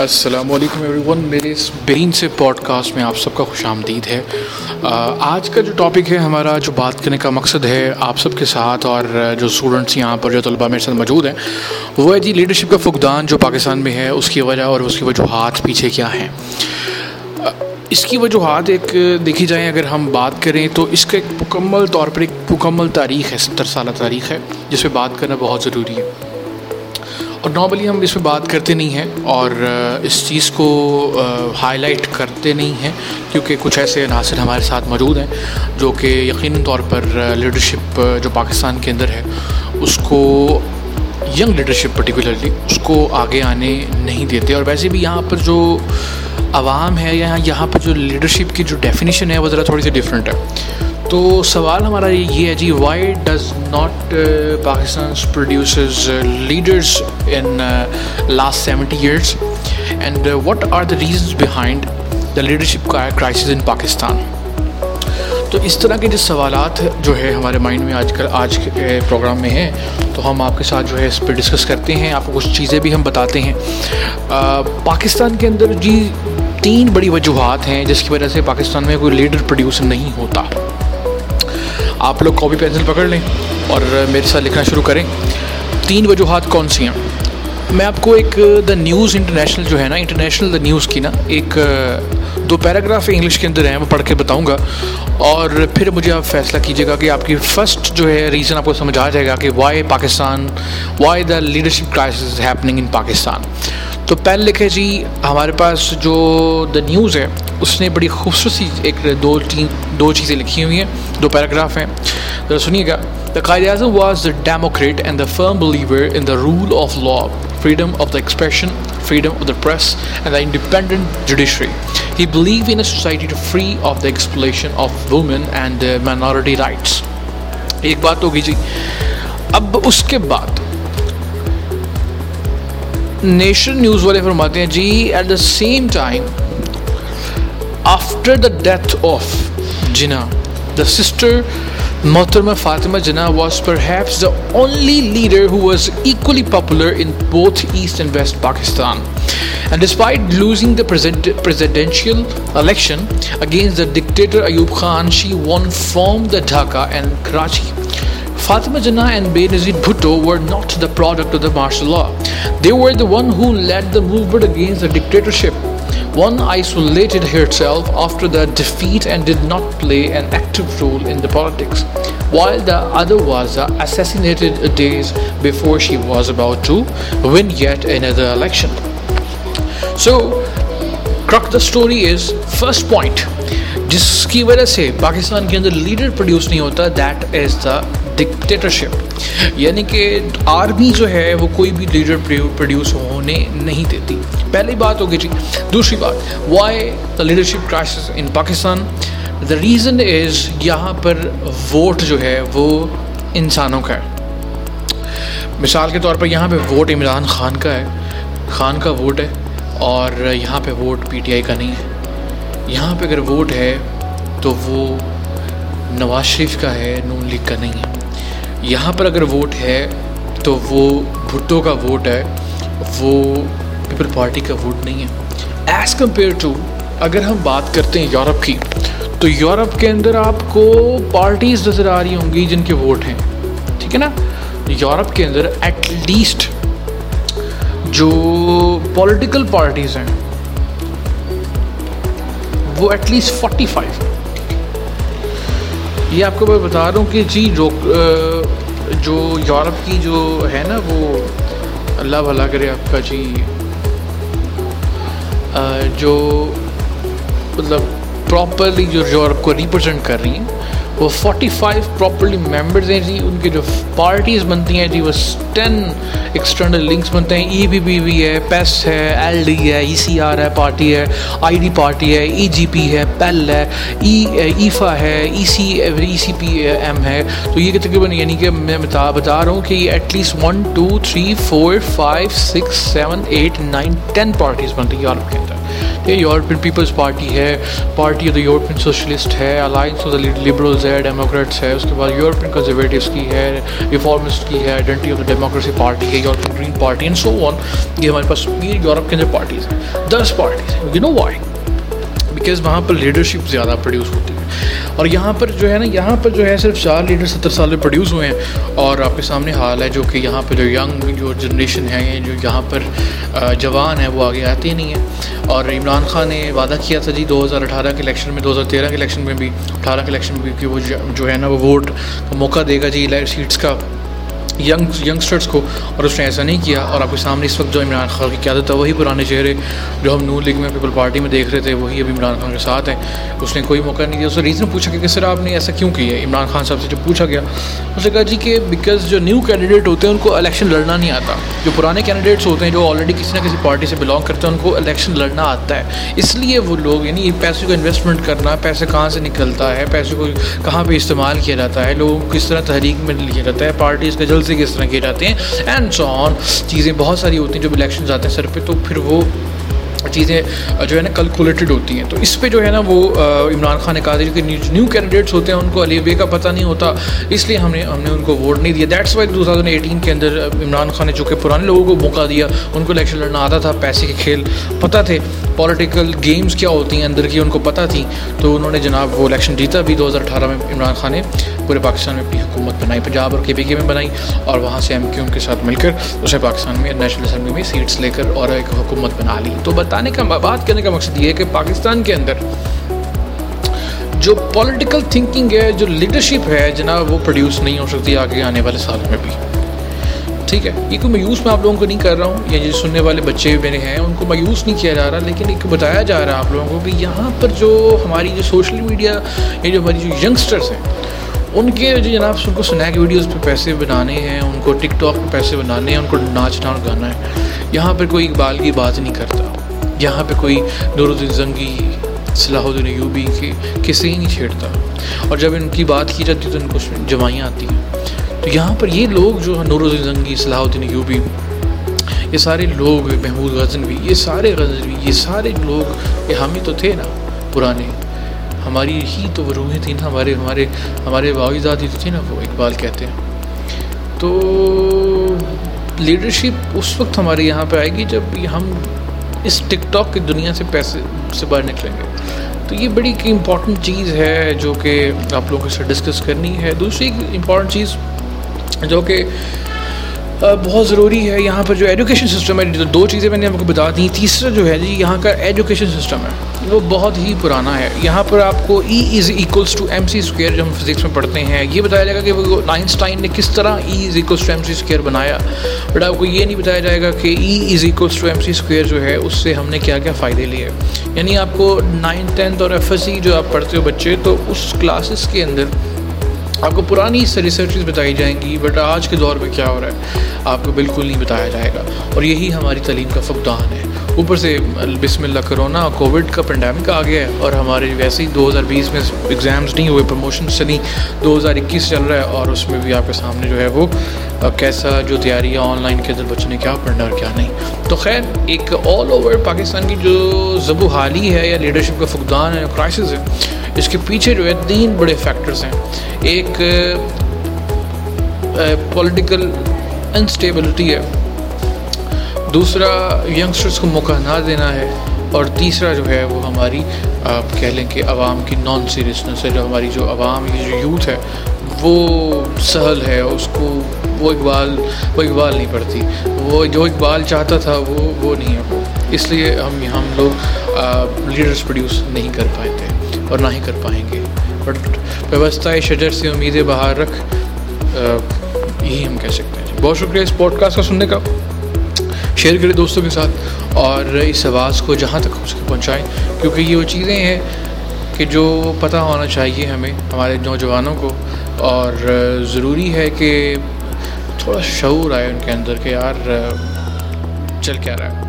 السلام علیکم every one میرے اس بہین سے پوڈ کاسٹ میں آپ سب کا خوش آمدید ہے آج کا جو ٹاپک ہے ہمارا جو بات کرنے کا مقصد ہے آپ سب کے ساتھ اور جو اسٹوڈنٹس یہاں پر جو طلبہ میرے ساتھ موجود ہیں وہ ہے جی لیڈرشپ کا فقدان جو پاکستان میں ہے اس کی وجہ اور اس کی وجوہات پیچھے کیا ہیں اس کی وجوہات ایک دیکھی جائیں اگر ہم بات کریں تو اس کا ایک مکمل طور پر ایک مکمل تاریخ ہے ستر سالہ تاریخ ہے جس پہ بات کرنا بہت ضروری ہے اور نارملی ہم اس میں بات کرتے نہیں ہیں اور اس چیز کو ہائی لائٹ کرتے نہیں ہیں کیونکہ کچھ ایسے عناصر ہمارے ساتھ موجود ہیں جو کہ یقین طور پر لیڈرشپ جو پاکستان کے اندر ہے اس کو ینگ لیڈرشپ پرٹیکولرلی اس کو آگے آنے نہیں دیتے اور ویسے بھی یہاں پر جو عوام ہے یا یہاں پر جو لیڈرشپ کی جو ڈیفینیشن ہے وہ ذرا تھوڑی سی ڈفرینٹ ہے تو سوال ہمارا یہ ہے جی why does not Pakistan produces leaders in last seventy years and what are the reasons behind the leadership کا کرائسز ان پاکستان تو اس طرح کے جو سوالات جو ہے ہمارے مائنڈ میں آج کل آج کے پروگرام uh, میں ہیں تو ہم آپ کے ساتھ جو ہے اس پہ ڈسکس کرتے ہیں آپ کو کچھ چیزیں بھی ہم بتاتے ہیں آ, پاکستان کے اندر جی تین بڑی وجوہات ہیں جس کی وجہ سے پاکستان میں کوئی لیڈر پروڈیوس نہیں ہوتا آپ لوگ کاپی پینسل پکڑ لیں اور میرے ساتھ لکھنا شروع کریں تین وجوہات کون سی ہیں میں آپ کو ایک دا نیوز انٹرنیشنل جو ہے نا انٹرنیشنل دا نیوز کی نا ایک دو پیراگراف انگلش کے اندر ہیں وہ پڑھ کے بتاؤں گا اور پھر مجھے آپ فیصلہ کیجیے گا کہ آپ کی فسٹ جو ہے ریزن آپ کو سمجھ آ جائے گا کہ why Pakistan why the leadership crisis happening in Pakistan تو پہلے لکھے جی ہمارے پاس جو دا نیوز ہے اس نے بڑی خوبصورت سی ایک دو تین دو چیزیں لکھی ہوئی ہیں دو پیراگراف ہیں سنیے گا the Quaid Azam was democrat and the firm believer in the rule of law freedom of the expression freedom of the press and the independent judiciary مائنٹی رائ ایک بات ہوگی جی اب اس کے بعد نیشن نیوز والے فرماتے ہیں جی at the same time after the death of Jinnah the sister Mohtarma Fatima Jinnah was perhaps the only leader who was equally popular in both East and West Pakistan. And despite losing the presidential election against the dictator Ayub Khan, she won from the Dhaka and Karachi. Fatima Jinnah and Benazir Bhutto were not the product of the martial law. They were the one who led the movement against the dictatorship. One isolated herself after the defeat and did not play an active role in the politics, while the other was assassinated days before she was about to win yet another election. So, crux the story is first point. جس کی وجہ سے پاکستان کے اندر leader produce نہیں ہوتا that is the dictatorship یعنی کہ army جو ہے وہ کوئی بھی لیڈر پروڈیوس ہونے نہیں دیتی پہلی بات ہوگی جی دوسری بات why the leadership crisis in Pakistan the reason is یہاں پر ووٹ جو ہے وہ انسانوں کا ہے مثال کے طور پر یہاں پہ ووٹ عمران خان کا ہے خان کا ووٹ ہے اور یہاں پہ ووٹ پی ٹی آئی کا نہیں ہے یہاں پہ اگر ووٹ ہے تو وہ نواز شریف کا ہے نون لیگ کا نہیں ہے یہاں پر اگر ووٹ ہے تو وہ بھٹو کا ووٹ ہے وہ پیپل پارٹی کا ووٹ نہیں ہے ایز کمپیئر ٹو اگر ہم بات کرتے ہیں یورپ کی تو یورپ کے اندر آپ کو پارٹیز نظر آ رہی ہوں گی جن کے ووٹ ہیں ٹھیک ہے نا یورپ کے اندر ایٹ لیسٹ جو پولیٹیکل پارٹیز ہیں وہ ایٹ لیسٹ فورٹی فائیو یہ آپ کو میں بتا رہا ہوں کہ جی جو یورپ کی جو ہے نا وہ اللہ بھلا کرے آپ کا جی جو مطلب پراپرلی جو یورپ کو ریپرزینٹ کر رہی ہیں وہ فورٹی فائیو پراپرلی ممبرز ہیں جی ان کی جو پارٹیز بنتی ہیں جی وہ ٹین ایکسٹرنل لنکس بنتے ہیں ای بی بی وی ہے پیس e ہے ایل ڈی ہے ای سی آر ہے پارٹی ہے آئی ڈی پارٹی ہے ای جی پی ہے پیل e ہے ای e, ایفا ہے ای سی ای سی پی ایم ہے تو یہ کہ تقریباً یعنی کہ میں بتا بتا رہا ہوں کہ یہ at least one two three four five six seven eight nine ten parties بنتی ہیں یورپ کے اندر یہ یورپین پیپلز پارٹی ہے party of the European socialist ہے الائنس آف دا لبرلز ہے ڈیموکریٹس ہے اس کے بعد یورپین کنزرویٹیوس کی ہے ریفارمسٹ کی ہے آف دا ڈیموکریسی پارٹی ہے European green party and so on یہ ہمارے پاس یورپ کے اندر پارٹیز ہیں دس پارٹیز ہیں بیکاز وہاں پر لیڈرشپ زیادہ پروڈیوس ہوتی ہے اور یہاں پر جو ہے نا یہاں پر جو ہے صرف چار لیڈر ستر سال میں پروڈیوس ہوئے ہیں اور آپ کے سامنے حال ہے جو کہ یہاں پہ جو ینگ جو جنریشن ہے جو یہاں پر جوان ہیں وہ آگے آتے ہی نہیں ہیں اور عمران خان نے وعدہ کیا تھا جی دو ہزار اٹھارہ کے الیکشن میں دو ہزار تیرہ کے الیکشن میں بھی اٹھارہ کے الیکشن میں بھی کہ وہ جو ہے نا وہ ووٹ کا موقع دے گا جی سیٹس کا ینگسٹرس کو اور اس نے ایسا نہیں کیا اور آپ کے سامنے اس وقت جو عمران خان کی قیادت ہے وہی پرانے چہرے جو ہم نون لیگ میں پیپل پارٹی میں دیکھ رہے تھے وہی ابھی عمران خان کے ساتھ ہیں اس نے کوئی موقع نہیں دیا اس نے ریزن پوچھا کہ سر آپ نے ایسا کیوں کیا عمران خان صاحب سے جب پوچھا گیا اس نے کہا جی کہ بیکاز جو نیو کینڈیڈیٹ ہوتے ہیں ان کو الیکشن لڑنا نہیں آتا جو پرانے کینڈیڈیٹس ہوتے ہیں جو آلریڈی کسی نہ کسی پارٹی سے بلانگ کرتے ہیں ان کو الیکشن لڑنا آتا ہے اس لیے وہ لوگ یعنی پیسے کو انویسٹمنٹ کرنا پیسے کہاں سے نکلتا ہے پیسے کو کہاں پہ استعمال کیا جاتا ہے لوگوں کو کس طرح تحریک میں لیا جاتا ہے پارٹیز کا جلد کس طرح کی جاتے ہیں اینڈ سو آن چیزیں بہت ساری ہوتی ہیں جب الیکشنز آتے ہیں سر پہ تو پھر وہ چیزیں جو ہے نا کلکولیٹڈ ہوتی ہیں تو اس پہ جو ہے نا وہ عمران خان نے کہا تھا کہ نیو کینڈیڈیٹس ہوتے ہیں ان کو علی بے کا پتہ نہیں ہوتا اس لیے ہم نے ہم نے ان کو ووٹ نہیں دیا that's why two thousand eighteen کے اندر عمران خان نے جو کہ پرانے لوگوں کو موقع دیا ان کو الیکشن لڑنا آتا تھا پیسے کے کھیل پتہ تھے پولیٹیکل گیمس کیا ہوتی ہیں اندر کی ان کو پتہ تھیں تو انہوں نے جناب وہ الیکشن جیتا بھی دو ہزار اٹھارہ میں عمران خان نے پورے پاکستان میں اپنی حکومت بنائی پنجاب اور کے پی کے میں بنائی اور وہاں سے ایم کیو ایم کے ساتھ مل کر اسے پاکستان میں نیشنل اسمبلی میں سیٹس لے کر اور ایک حکومت بنا لی تو بٹ بتانے کا بات کرنے کا مقصد یہ ہے کہ پاکستان کے اندر جو پولیٹیکل تھنکنگ ہے جو لیڈرشپ ہے جناب وہ پروڈیوس نہیں ہو سکتی آگے آنے والے سال میں بھی ٹھیک ہے یہ کوئی میوس میں آپ لوگوں کو نہیں کر رہا ہوں یا جو سننے والے بچے میرے ہیں ان کو مایوس نہیں کیا جا رہا لیکن ایک بتایا جا رہا ہے آپ لوگوں کو کہ یہاں پر جو ہماری جو سوشل میڈیا یا جو ہماری جو ینگسٹرس ہیں ان کے جو جناب سب کو سنیک ویڈیوز پہ پیسے بنانے ہیں ان کو ٹک ٹاک پہ پیسے بنانے ہیں ان کو ناچنا اور گانا ہے یہاں پر کوئی اقبال کی بات نہیں کرتا یہاں پہ کوئی الدین زنگی صلاح الدین یوبی کے کسی ہی نہیں چھیڑتا اور جب ان کی بات کی جاتی تو ان کو جمائیاں آتی ہیں تو یہاں پر یہ لوگ جو الدین زنگی صلاح الدین یوبی یہ سارے لوگ محمود غزنوی بھی یہ سارے غزنوی بھی یہ سارے لوگ ہم ہی تو تھے نا پرانے ہماری ہی تو وہ روحیں تھیں نا ہمارے ہمارے ہمارے ہی تو تھے نا وہ اقبال کہتے ہیں تو لیڈرشپ اس وقت ہمارے یہاں پہ آئے گی جب ہم اس ٹک ٹاک کی دنیا سے پیسے سے باہر نکلیں گے تو یہ بڑی ایک امپورٹنٹ چیز ہے جو کہ آپ لوگوں کے ساتھ ڈسکس کرنی ہے دوسری امپورٹنٹ چیز جو کہ بہت ضروری ہے یہاں پر جو ایجوکیشن سسٹم ہے دو چیزیں میں نے آپ کو بتا دی تیسرا جو ہے جی یہاں کا ایجوکیشن سسٹم ہے وہ بہت ہی پرانا ہے یہاں پر آپ کو E is equals to M C square جو ہم فزکس میں پڑھتے ہیں یہ بتایا جائے گا کہ وہ نائنسٹائن نے کس طرح E is equals to M C square بنایا بٹ آپ کو یہ نہیں بتایا جائے گا کہ E is equals to M C square جو ہے اس سے ہم نے کیا کیا فائدے لیے یعنی آپ کو نائن ٹینتھ اور ایف ایس سی جو آپ پڑھتے ہو بچے تو اس کلاسز کے اندر آپ کو پرانی سے ریسرچز بتائی جائیں گی بٹ آج کے دور میں کیا ہو رہا ہے آپ کو بالکل نہیں بتایا جائے گا اور یہی ہماری تعلیم کا فقدان ہے اوپر سے بسم اللہ کرونا کووڈ کا پینڈیمک آ گیا ہے اور ہمارے ویسے ہی دو ہزار بیس میں ایگزامس نہیں ہوئے پروموشنس نہیں دو ہزار اکیس چل رہا ہے اور اس میں بھی آپ کے سامنے جو ہے وہ کیسا جو تیاری ہے آن لائن کے اندر بچنے کیا پڑھنا اور کیا نہیں تو خیر ایک آل اوور پاکستان کی جو زبو حالی ہے یا لیڈرشپ کا فقدان ہے کرائسس ہے اس کے پیچھے جو ہے تین بڑے فیکٹرز ہیں ایک پولیٹیکل انسٹیبلٹی ہے دوسرا ینگسٹرس کو موقع نہ دینا ہے اور تیسرا جو ہے وہ ہماری آپ کہہ لیں کہ عوام کی نان سیریسنس ہے جو ہماری جو عوام کی جو یوتھ ہے وہ سہل ہے اس کو وہ اقبال وہ اقبال نہیں پڑتی وہ جو اقبال چاہتا تھا وہ وہ نہیں ہے اس لیے ہم ہم لوگ لیڈرس پروڈیوس نہیں کر پاتے تھے اور نہ ہی کر پائیں گے بٹ ویوستھا شجر سے امیدیں باہر رکھ یہی ہم کہہ سکتے ہیں بہت شکریہ اس پوڈ کاسٹ کا سننے کا شیئر کریں دوستوں کے ساتھ اور اس آواز کو جہاں تک پہنچائیں کیونکہ یہ وہ چیزیں ہیں کہ جو پتہ ہونا چاہیے ہمیں ہمارے نوجوانوں کو اور ضروری ہے کہ تھوڑا شعور آئے ان کے اندر کہ یار چل کیا رہا ہے